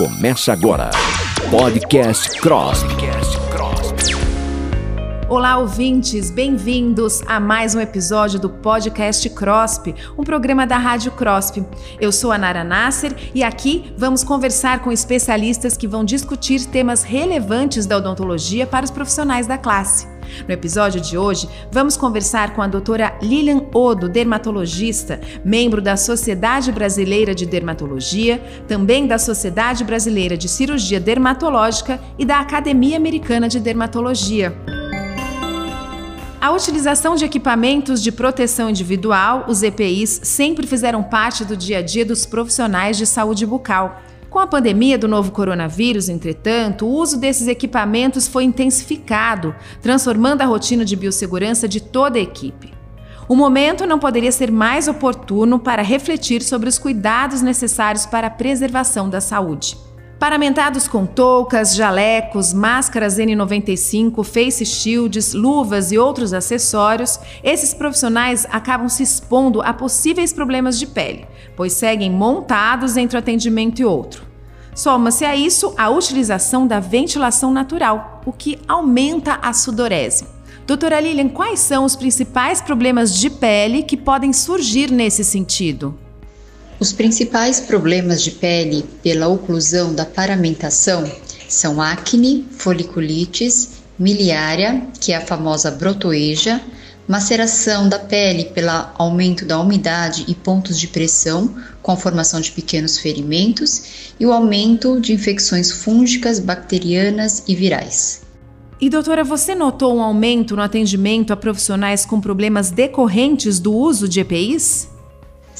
Começa agora. Podcast Cross. Olá, ouvintes, bem-vindos a mais um episódio do Podcast CROSP, um programa da Rádio CROSP. Eu sou a Nara Nasser e aqui vamos conversar com especialistas que vão discutir temas relevantes da odontologia para os profissionais da classe. No episódio de hoje, vamos conversar com a doutora Lilian Odo, dermatologista, membro da Sociedade Brasileira de Dermatologia, também da Sociedade Brasileira de Cirurgia Dermatológica e da Academia Americana de Dermatologia. A utilização de equipamentos de proteção individual, os EPIs, sempre fizeram parte do dia a dia dos profissionais de saúde bucal. Com a pandemia do novo coronavírus, entretanto, o uso desses equipamentos foi intensificado, transformando a rotina de biossegurança de toda a equipe. O momento não poderia ser mais oportuno para refletir sobre os cuidados necessários para a preservação da saúde. Paramentados com toucas, jalecos, máscaras N95, face shields, luvas e outros acessórios, esses profissionais acabam se expondo a possíveis problemas de pele, pois seguem montados entre o atendimento e outro. Soma-se a isso a utilização da ventilação natural, o que aumenta a sudorese. Doutora Lilian, quais são os principais problemas de pele que podem surgir nesse sentido? Os principais problemas de pele pela oclusão da paramentação são acne, foliculites, miliária, que é a famosa brotoeja, maceração da pele pelo aumento da umidade e pontos de pressão, com a formação de pequenos ferimentos, e o aumento de infecções fúngicas, bacterianas e virais. E doutora, você notou um aumento no atendimento a profissionais com problemas decorrentes do uso de EPIs?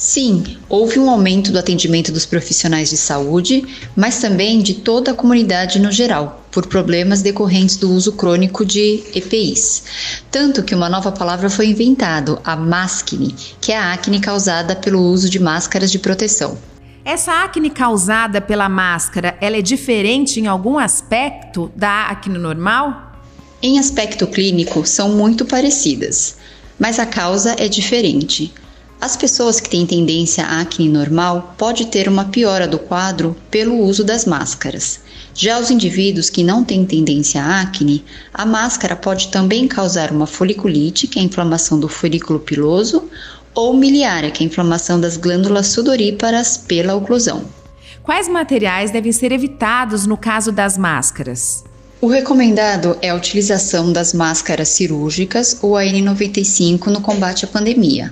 Sim, houve um aumento do atendimento dos profissionais de saúde, mas também de toda a comunidade no geral, por problemas decorrentes do uso crônico de EPIs. Tanto que uma nova palavra foi inventada, a máscne, que é a acne causada pelo uso de máscaras de proteção. Essa acne causada pela máscara, ela é diferente em algum aspecto da acne normal? Em aspecto clínico, são muito parecidas, mas a causa é diferente. As pessoas que têm tendência à acne normal pode ter uma piora do quadro pelo uso das máscaras. Já os indivíduos que não têm tendência à acne, a máscara pode também causar uma foliculite, que é a inflamação do folículo piloso, ou miliária, que é a inflamação das glândulas sudoríparas pela oclusão. Quais materiais devem ser evitados no caso das máscaras? O recomendado é a utilização das máscaras cirúrgicas ou a N95 no combate à pandemia.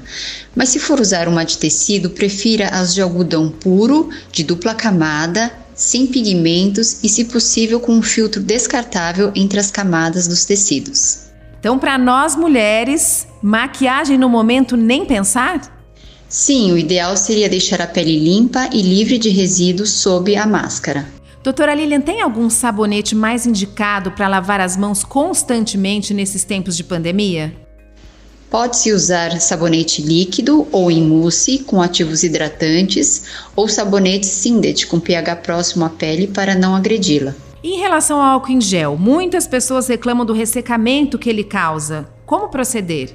Mas se for usar uma de tecido, prefira as de algodão puro, de dupla camada, sem pigmentos e, se possível, com um filtro descartável entre as camadas dos tecidos. Então, para nós mulheres, maquiagem no momento nem pensar? Sim, o ideal seria deixar a pele limpa e livre de resíduos sob a máscara. Doutora Lilian, tem algum sabonete mais indicado para lavar as mãos constantemente nesses tempos de pandemia? Pode-se usar sabonete líquido ou em mousse com ativos hidratantes ou sabonete Sindet com pH próximo à pele para não agredi-la. Em relação ao álcool em gel, muitas pessoas reclamam do ressecamento que ele causa. Como proceder?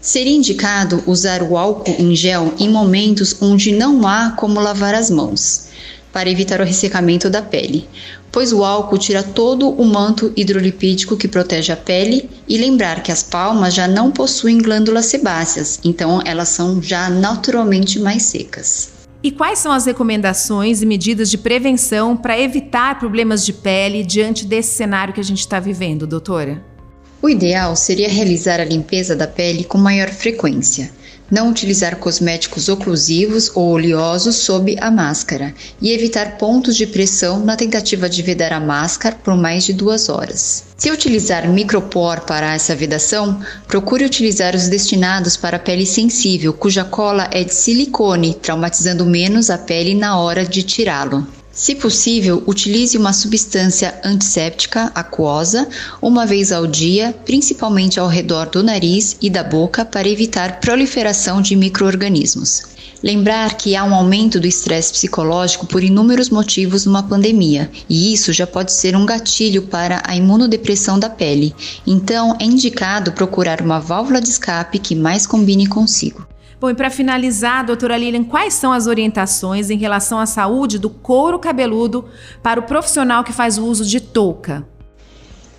Seria indicado usar o álcool em gel em momentos onde não há como lavar as mãos para evitar o ressecamento da pele, pois o álcool tira todo o manto hidrolipídico que protege a pele e lembrar que as palmas já não possuem glândulas sebáceas, então elas são já naturalmente mais secas. E quais são as recomendações e medidas de prevenção para evitar problemas de pele diante desse cenário que a gente está vivendo, doutora? O ideal seria realizar a limpeza da pele com maior frequência não utilizar cosméticos oclusivos ou oleosos sob a máscara e evitar pontos de pressão na tentativa de vedar a máscara por mais de duas horas. Se utilizar micropor para essa vedação, procure utilizar os destinados para pele sensível, cuja cola é de silicone, traumatizando menos a pele na hora de tirá-lo. Se possível, utilize uma substância antisséptica aquosa uma vez ao dia, principalmente ao redor do nariz e da boca, para evitar proliferação de microorganismos. Lembrar que há um aumento do estresse psicológico por inúmeros motivos numa pandemia, e isso já pode ser um gatilho para a imunodepressão da pele. Então, é indicado procurar uma válvula de escape que mais combine consigo. Bom, e para finalizar, doutora Lilian, quais são as orientações em relação à saúde do couro cabeludo para o profissional que faz o uso de touca?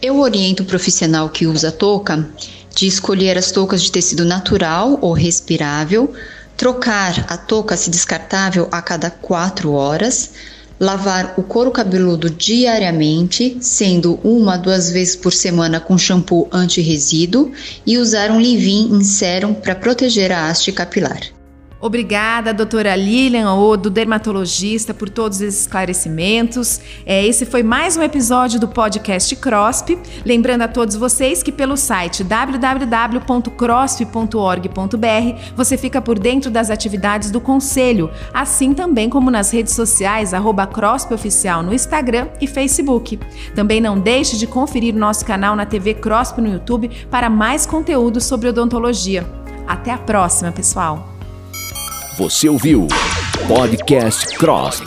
Eu oriento o profissional que usa touca de escolher as toucas de tecido natural ou respirável, trocar a touca se descartável a cada quatro horas, lavar o couro cabeludo diariamente, sendo uma duas vezes por semana com shampoo anti-resíduo e usar um leave-in em sérum para proteger a haste capilar. Obrigada, doutora Lilian, ou do dermatologista, por todos esses esclarecimentos. É, esse foi mais um episódio do podcast CROSP. Lembrando a todos vocês que pelo site www.crosp.org.br você fica por dentro das atividades do Conselho, assim também como nas redes sociais, arroba CROSP Oficial no Instagram e Facebook. Também não deixe de conferir nosso canal na TV CROSP no YouTube para mais conteúdo sobre odontologia. Até a próxima, pessoal! Você ouviu Podcast Cross.